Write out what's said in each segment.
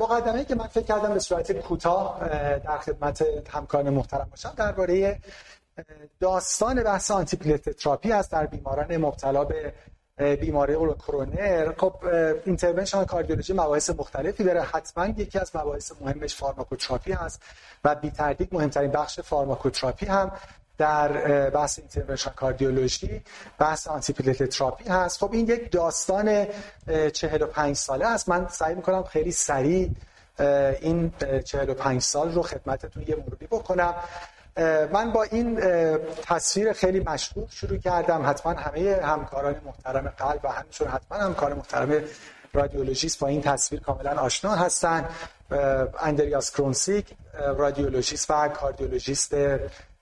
مقدمه که من فکر کردم به صورت کوتاه در خدمت همکاران محترم باشم درباره داستان بحث antiplatelet therapy است در بیماران مبتلا به بیماری کرونر خب intervention cardiology مباحث مختلفی داره. حتما یکی از مباحث مهمش pharmacotherapy هست و بی تردید مهمترین بخش pharmacotherapy هم در بحث intervention cardiology بحث antiplatelet therapy هست. خب این یک داستان 45 ساله است. من سعی می‌کنم خیلی سریع این 45 سال رو خدمتتون یه مروری بکنم. من با این تصویر خیلی مشهور شروع کردم. حتما همه همکاران محترم قلب و همینطور حتما همکار محترم رادیولوژیست با این تصویر کاملا آشنا هستن. اندریاس کرونسیک رادیولوژیست و کاردیولوژیست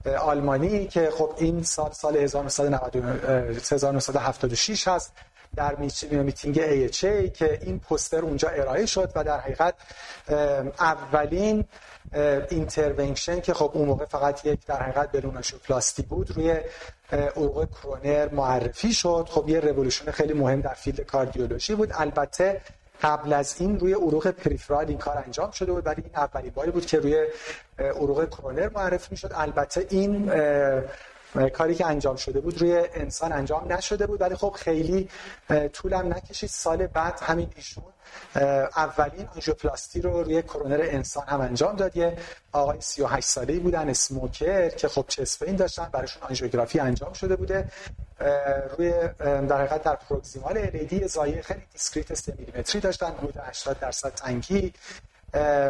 آلمانی که خب این سال سال 1976 هست در meeting AHA که این پوستر اونجا ارائه شد و در حقیقت اولین intervention که خب اون موقع فقط یک در حقیقت plasty بود روی عروق کرونر معرفی شد. خب یه رولوشن خیلی مهم در field cardiology بود. البته قبل از این روی عروق peripheral این کار انجام شده بود ولی این اولین باری بود که روی عروق کرونر معرفی می‌شد. البته این کاری که انجام شده بود روی انسان انجام نشده بود ولی خب خیلی طولم نکشید. سال بعد همین ایشون اولین آنژیوپلاستی رو روی کرونر انسان هم انجام داد. یه آقای 38 ساله‌ای بودن smoker که خب chest pain داشتن براشون آنژیوگرافی انجام شده بوده. روی در حقیقت در proximal LAD ضایعه خیلی discrete 3 میلیمتری داشتن حدود 80 درصد تنگی.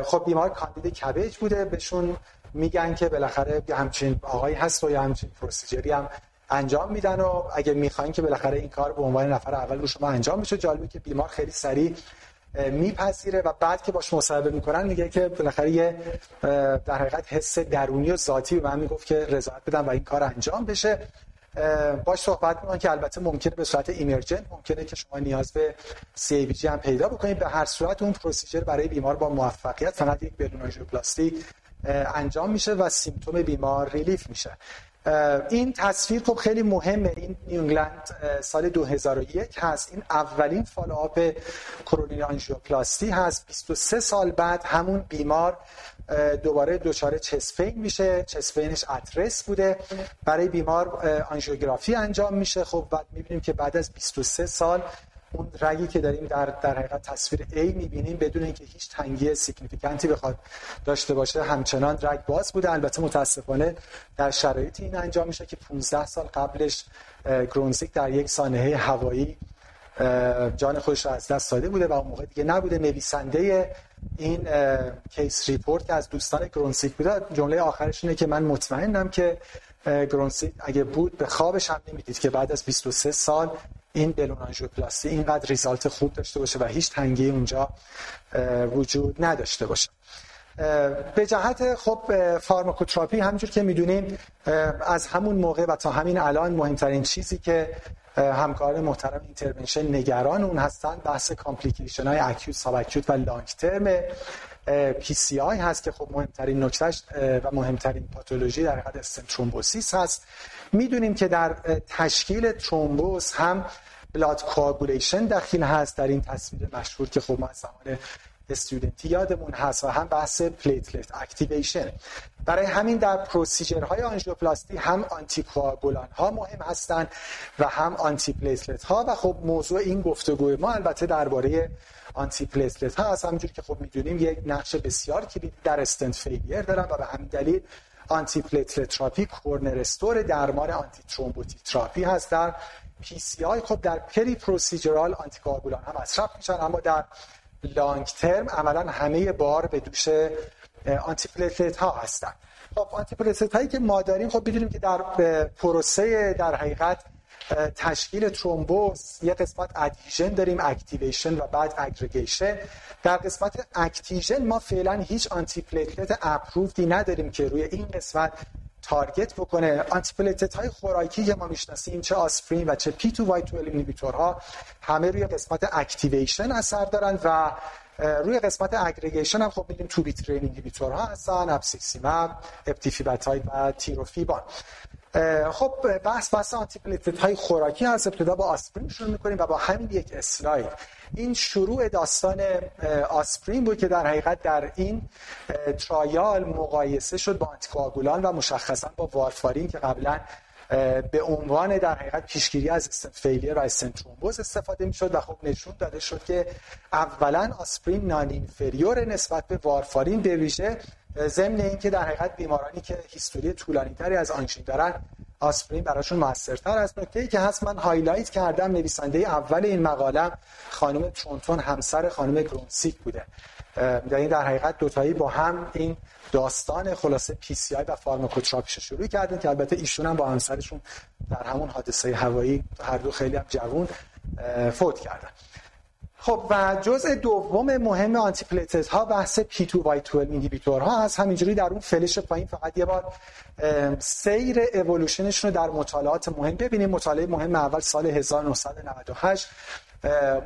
خب بیمار کاندید CABG بوده بهشون میگن که بالاخره همچین آقایی هست و یا همچین پروسیجری هم انجام میدن و اگه می‌خواین که بالاخره این کار به عنوان نفر اول رو شما انجام میشه جالبه که بیمار خیلی سریع میپذیره و بعد که باش مصاحبه می‌کنن میگه که بالاخره یه در حقیقت حس درونی و ذاتی به من می‌گفت که رضایت بدم و این کار انجام بشه. باش صحبت می‌کنن که البته ممکنه به صورت ایمرجنت ممکنه که شما نیاز به سی جی هم پیدا بکنید. به هر صورت اون پروسیجر برای بیمار با موفقیت فقط یک بدون پلاستی انجام میشه و symptom بیمار relief میشه. این تصویر خب خیلی مهمه. این New England سال 2001 هست. این اولین follow-up coronary angioplasty هست. 23 سال بعد همون بیمار دوباره دچار chest pain میشه. chest pain ش at rest بوده. برای بیمار آنژیوگرافی انجام میشه. خب بعد می‌بینیم که بعد از 23 سال اون رگی که داریم در در حقیقت تصویر A می‌بینیم بدون اینکه هیچ تنگی significant ی بخواد داشته باشه همچنان رگ باز بوده. البته متاسفانه در شرایطی این انجام میشه که 15 سال قبلش گرونتزیگ در یک سانحه هوایی جان خودش را از دست داده بوده و اون موقع دیگه نبوده. نویسنده این case report که از دوستان گرونتزیگ بوده جمله آخرش اینه که من مطمئنم که گرونتزیگ اگه بود به خوابش هم نمی‌دید که بعد از 23 سال این balloon angioplasty اینقدر result خوب داشته باشه و هیچ تنگی اونجا وجود نداشته باشه. به جهت خب pharmacotherapy همون‌جور که می‌دونیم از همون موقع و تا همین الان مهمترین چیزی که همکار محترم intervention نگران اون هستن بحث complication های acute subacute و long term ی هست که خب مهمترین نکتهش و مهمترین پاتولوژی در حد stent thrombosis هست. می‌دونیم که در تشکیل thrombus هم blood coagulation داخل هست در این تصویر مشهور که خب ما از زمان student ی یادمون هست و هم بحث platelet activation برای همین در procedure های آنژیوپلاستی هم anti ها مهم هستند و هم antiplatelet ها و خب موضوع این گفتگوی ما البته درباره antiplatelet ها هست. همونجوری که خب می‌دونیم یک نقش بسیار کلیدی در stent failure دارن و به همین دلیل antiplatelet therapy cornerstone درمان antithrombotic therapy هست. در PCI خب در pre-procedural anti هم مصرف میشن اما در long term عملا همه بار به دوش antiplatelet ها هستن. خب antiplatelet هایی که ما داریم خب بدونیم که در پروسه در حقیقت تشکیل ترومبوز یه قسمت adhesion داریم activation و بعد aggregation. در قسمت adhesion ما فعلا هیچ antiplatelet approved ی نداریم که روی این قسمت target بکنه. antiplatelet های خوراکی که ما می‌شناسیم چه آسپرین و چه P2Y12 ها همه روی قسمت activation اثر دارن و روی قسمت aggregation هم خب می‌دونیم 2b3a inhibitor ها هستن اپتیفیباتاید و تیروفیبان. خب بحث بحث anti های خوراکی از ابتدا با آسپرین شروع می‌کنیم و با همین یک اسلاید. این شروع داستان آسپرین بود که در حقیقت در این trial مقایسه شد با anticoagulant و مشخصا با وارفارین که قبلا به عنوان در حقیقت پیشگیری از failure و stent thrombosis استفاده می‌شد و خب نشون داده شد که اولا آسپرین non-inferior نسبت به وارفارین به ویژه ضمن اینکه در حقیقت بیمارانی که history طولانی تری از آنژین دارن آسپرین براشون موثرتر است. نکته ای که هست من highlight کردم نویسنده اول این مقاله خانم ترونتون همسر خانم گرونتزیگ بوده. یعنی در حقیقت دوتایی با هم این داستان خلاصه PCI و pharmacotherapy ش شروع کردن که البته ایشون هم با همسرشون در همون حادثه هوایی هر دو خیلی هم جوون فوت کردن. خب و جزء دوم مهم antiplatelet ها بحث P2Y12 inhibitor ها هست. همینجوری در اون فلش پایین فقط یه بار سیر اِوولوشنشون رو در مطالعات مهم ببینیم. مطالعه مهم اول سال 1998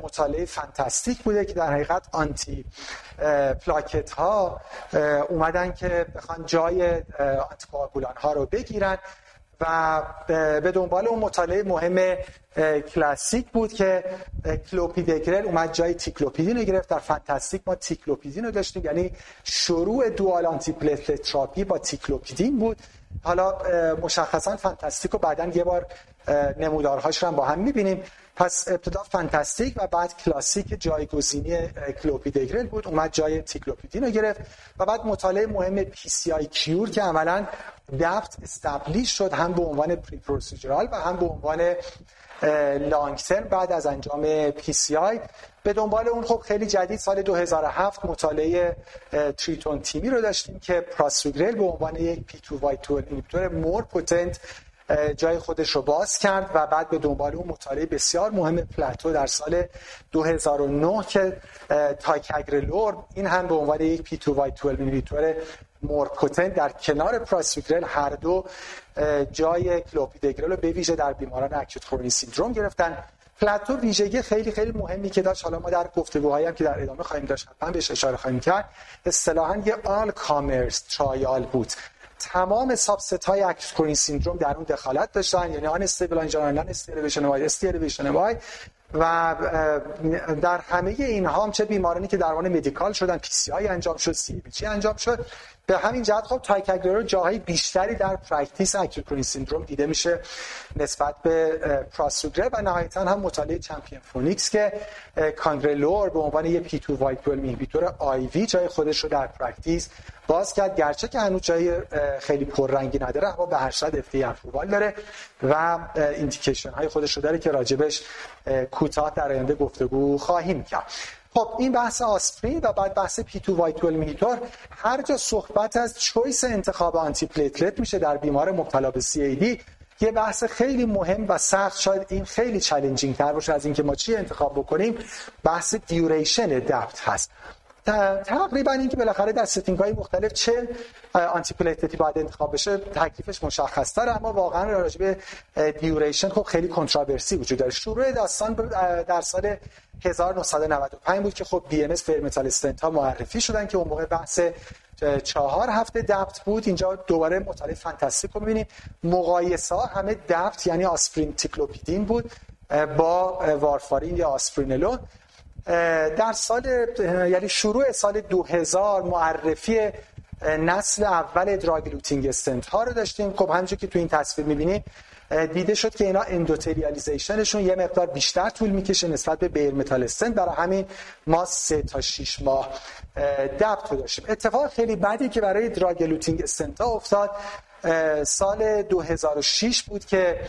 مطالعه FANTASTIC بوده که در حقیقت antiplatelet ها اومدن که بخوان جای anti ها رو بگیرن. و به دنبال اون مطالعه مهم CLASSICS بود که کلوپیدگرل اومد جای تیکلوپیدین رو گرفت. در FANTASTIC ما تیکلوپیدین رو داشتیم یعنی شروع dual antiplatelet therapy با تیکلوپیدین بود. حالا مشخصا FANTASTIC رو بعدا یه بار نمودارهاش رو هم با هم می‌بینیم. پس ابتدا FANTASTIC و بعد CLASSICS جایگزینی کلوپیدگرل بود اومد جای تیکلوپیدین رو گرفت و بعد مطالعه مهم PCI-CURE که عملا DAPT establish شد هم به عنوان pre-procedural و هم به عنوان long بعد از انجام PCI به دنبال اون خب خیلی جدید سال 2007 مطالعه TRITON-TIMI رو داشتیم که پراسوگرل به عنوان یک P2Y 12 more potent جای خودش رو باز کرد و بعد به دنبال اون مطالعه بسیار مهم PLATO در سال 2009 که تایکاگرلور این هم به عنوان یک P2Y12 inhibitor more potent در کنار پراسوگرل هر دو جای کلوپیدگرل رو به ویژه در بیماران acute coronary syndrome گرفتن. PLATO ویژگی خیلی خیلی مهمی که داشت حالا ما در گفتگوهایی هم که در ادامه خواهیم داشت حتما بهش اشاره خواهیم کرد. اصطلاحا یه all-comers trial بود. تمام subset های acute syndrome در اون دخالت داشتن یعنی آن استیبل آنژینا نان استیبل وای استیبل وای. و در همه اینها هم چه بیمارانی که درمان medical شدن PCI انجام شد CABG انجام شد. به همین جهت خب تایکاگرلور جاهای بیشتری در practice acute syndrome دیده میشه نسبت به پراسوگرل و نهایتا هم مطالعه CHAMPION PHOENIX که کانگرلور به عنوان یه پی 2 وای 12 اینهیبیتور آی وی جای خودش رو در practice باز کرد. گرچه که هنوز جای خیلی پررنگی نداره اما به هر صورت FDA approval داره و indication های خودش رو داره که راجبش کوتاه در آینده گفتگو خواهیم کرد. خب این بحث آسپرین و بعد بحث P2Y12 inhibitor هر جا صحبت از choice انتخاب antiplatelet میشه در بیمار مبتلا به CAD یه بحث خیلی مهم و سخت شاید این خیلی challenging تر باشه از اینکه ما چی انتخاب بکنیم. بحث duration DAPT هست. تقریبا اینکه بالاخره در setting های مختلف چه antiplatelet ی باید انتخاب بشه تکلیفش مشخص تره اما واقعا راجع به duration خب خیلی controversy وجود داره. شروع داستان در سال 1995 بود که خب BMS bare metal ها معرفی شدن که اون موقع بحث چهار هفته DAPT بود. اینجا دوباره مطالعه FANTASTIC رو می‌بینیم. مقایسه همه DAPT یعنی آسپرین تیکلوپیدین بود با وارفارین یا aspirin alone. در سال یعنی شروع سال 2000 معرفی نسل اول drug-eluting stent ها رو داشتیم. خب همونجور که تو این تصویر می‌بینید دیده شد که اینا endothelialization شون یه مقدار بیشتر طول می‌کشه نسبت به bare metal stent. برای همین ما سه تا 6 ماه DAPT داشتیم. اتفاق خیلی بعدی که برای drug-eluting stent ها افتاد سال 2006 بود که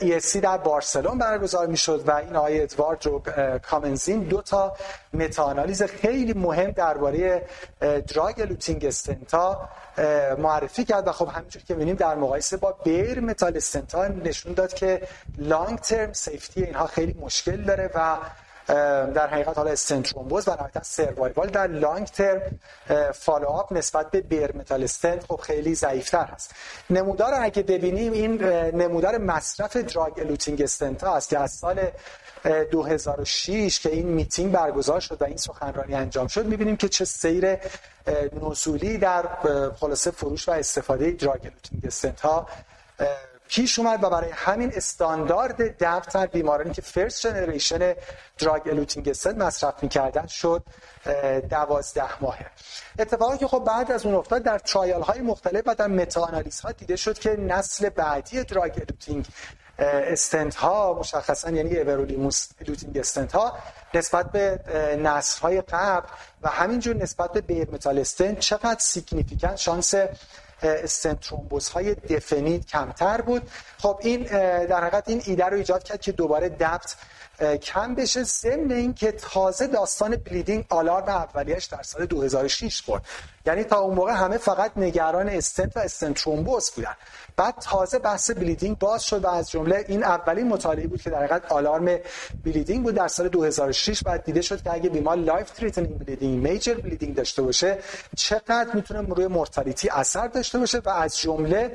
ESC در بارسلون برگزار می‌شد و این آقای ادواردو کامنزیند دو تا متاآنالیز خیلی مهم درباره drug eluting stent ا معرفی کرد و خب همینجور که می‌بینیم در مقایسه با bare metal stent ا نشون داد که long term safety اینها خیلی مشکل داره و در حقیقت حالا استنترومبوز و نهایتا survival در long term follow-up نسبت به bare metal stent خب خیلی ضعیفتر هست. نمودار اگه ببینیم این نمودار مصرف drug eluting stent است که از سال 2006 که این میتینگ برگزار شد و این سخنرانی انجام شد می‌بینیم که چه سیر نزولی در خلاصه فروش و استفاده drug eluting stent ها پیش اومد و برای همین استاندارد DAPT در بیمارانی که first generation drug eluting stent مصرف می‌کردن شد دوازده ماهه. اتفاقی که خب بعد از اون افتاد در trial های مختلف و در meta ها دیده شد که نسل بعدی drug eluting stent ها مشخصا یعنی everolimus eluting stent ها نسبت به نسل های قبل و همینجور نسبت به bare metal stent چقدر significant شانس استنت ترومبوز های definite کمتر بود. خب این در حقیقت این ایده رو ایجاد کرد که دوباره DAPT کم بشه ضمن اینکه تازه داستان bleeding alarm اولیش در سال 2006 خورد یعنی تا اون موقع همه فقط نگران استنت و استنت ترومبوز بودن. بعد تازه بحث bleeding باز شد و از جمله این اولین مطالعه بود که در حقیقت alarm bleeding بود در سال 2006 بعد دیده شد که اگه بیمار life threatening bleeding major bleeding داشته باشه چقدر می‌تونه روی mortality اثر داشته باشه و از جمله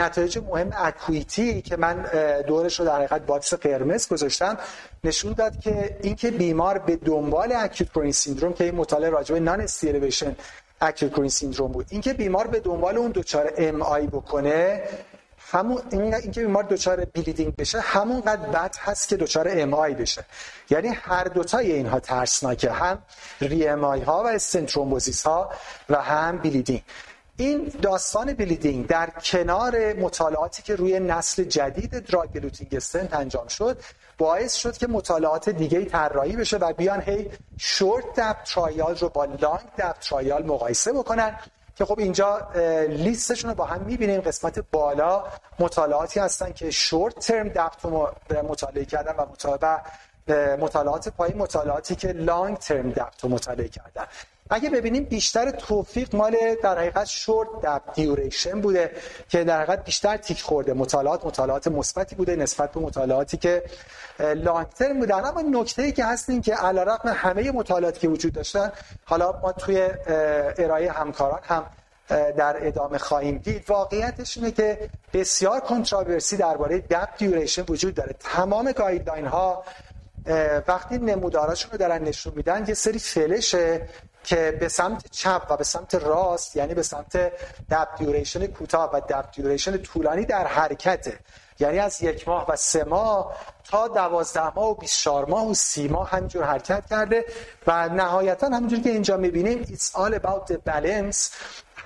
نتایج مهم ACUITY که من دورش رو در حقیقت box قرمز گذاشتم نشون داد که اینکه بیمار به دنبال acute coronary syndrome که این مطالعه راجع به non-ST elevation acute coronary syndrome بود اینکه بیمار به دنبال اون دچار MI بکنه همون اینکه بیمار دچار bleeding بشه همونقدر بد هست که دچار MI بشه. یعنی هر دوتای اینها ترسناکه هم re-MI ها و stent thrombosis ها و هم bleeding این داستان bleeding در کنار مطالعاتی که روی نسل جدید drug stent انجام شد باعث شد که مطالعات دیگه طراحی بشه و بیان هی short DAPT trial رو با long DAPT trial مقایسه بکنن که خب اینجا لیستشون رو با هم می‌بینیم. قسمت بالا مطالعاتی هستن که short term DAPT رو مطالعه کردن و مطالعه مطالعات پایین مطالعاتی که long term DAPT رو مطالعه کردن. اگه ببینیم بیشتر توفیق مال در حقیقت short DAPT duration بوده که در حقیقت بیشتر تیک خورده. مطالعات مطالعات مثبتی بوده نسبت به مطالعاتی که long term بودن اما نکته ای که هست این که علیرغم همه مطالعاتی که وجود داشتن حالا ما توی ارائه همکاران هم در ادامه خواهیم دید. واقعیتش اینه که بسیار controversy درباره DAPT duration وجود داره. تمام guideline ها وقتی نموداراشون رو دارن نشون میدن یه سری فلشه که به سمت چپ و به سمت راست یعنی به سمت DAPT duration کوتاه و DAPT duration طولانی در حرکته یعنی از یک ماه و سه ماه تا دوازده ماه و 24 ماه و سی ماه همینجور حرکت کرده. و نهایتا همینجور که اینجا می‌بینیم it's all about the balance.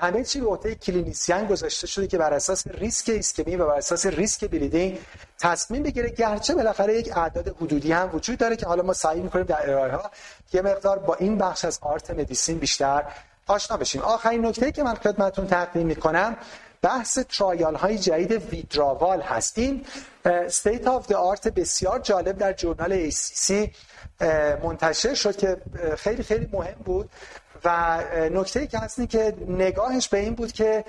همه چی به عهده clinician گذاشته شده که بر اساس ریسک ایسکمی و بر اساس ریسک bleeding تصمیم بگیره. گرچه بالاخره یک اعداد حدودی هم وجود داره که حالا ما سعی می‌کنیم در ارائه ها یه مقدار با این بخش از art medicine بیشتر آشنا بشیم. آخرین نکته که من خدمتتون تقدیم می‌کنم بحث trial های جدید withdrawal هست یه state of the art بسیار جالب در journal ACC منتشر شد که خیلی خیلی مهم بود. و نکته ای که هست که نگاهش به این بود که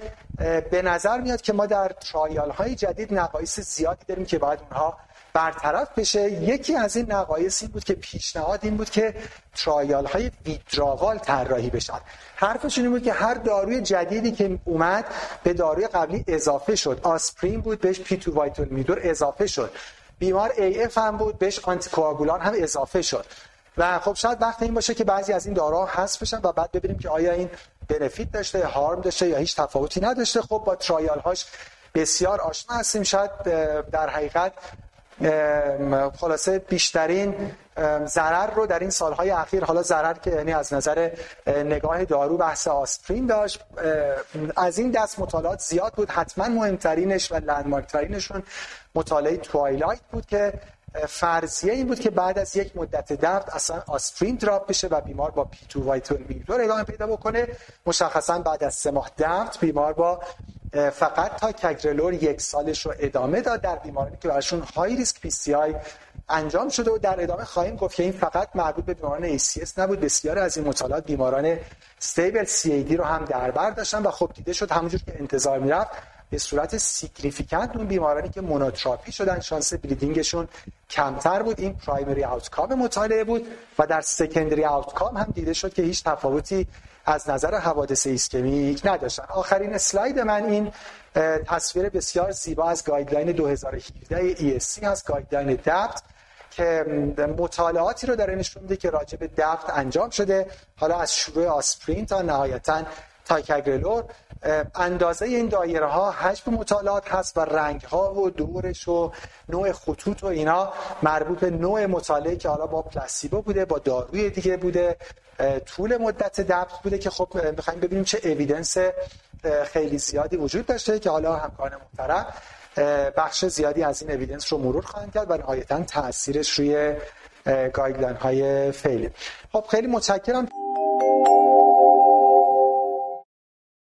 به نظر میاد که ما در trial های جدید نقایص زیادی داریم که باید اونها برطرف بشه. یکی از این نقایص این بود که پیشنهاد این بود که trial های withdrawal طراحی بشن حرفشون این بود که هر داروی جدیدی که اومد به داروی قبلی اضافه شد. آسپرین بود بهش P2Y12 inhibitor اضافه شد. بیمار AF هم بود بهش آنتی‌کواگولان هم اضافه شد. و خب شاید وقت این باشه که بعضی از این داروها حذف بشن و بعد ببینیم که آیا این benefit داشته harm داشته یا هیچ تفاوتی نداشته. خب با trial هاش بسیار آشنا هستیم. شاید در حقیقت خلاصه بیشترین ضرر رو در این سالهای اخیر حالا ضرر که یعنی از نظر نگاه دارو بحث آسپرین داشت از این دست مطالعات زیاد بود. حتما مهمترینش و landmark ترینشون مطالعه TWILIGHT بود که فرضیه این بود که بعد از یک مدت DAPT اصلا آسپرین drop بشه و بیمار با P2Y12 inhibitor ادامه پیدا بکنه. مشخصا بعد از سه ماه DAPT بیمار با فقط ticagrelor یک سالش رو ادامه داد در بیمارانی که براشون high risk PCI انجام شده و در ادامه خواهیم گفت که این فقط مربوط به بیماران ACS نبود. بسیار از این مطالعات بیماران stable CAD رو هم در بر داشتن و خب دیده شد. همونجور که انتظار می‌رفت به صورت significant اون بیمارانی که monotherapy شدن شانس bleeding شون کمتر بود. این primary outcome مطالعه بود و در secondary outcome هم دیده شد که هیچ تفاوتی از نظر حوادث ایسکمیک نداشتن. آخرین اسلاید من این تصویر بسیار زیبا از guideline 2017 ESC هست guideline DAPT که مطالعاتی رو در نشون میده که راجع به DAPT انجام شده. حالا از شروع آسپرین تا نهایتا ticagrelor اندازه این دایره ها حجم مطالعات هست و رنگ ها و دورش و نوع خطوط و اینا مربوط به نوع مطالعه که حالا با placebo بوده با داروی دیگه بوده. طول مدت DAPT بوده که خب می‌خوایم ببینیم چه evidence خیلی زیادی وجود داشته که حالا همکاران محترم بخش زیادی از این evidence رو مرور خواهند کرد و نهایتا تاثیرش روی guideline های فعلی خب خیلی متشکرم.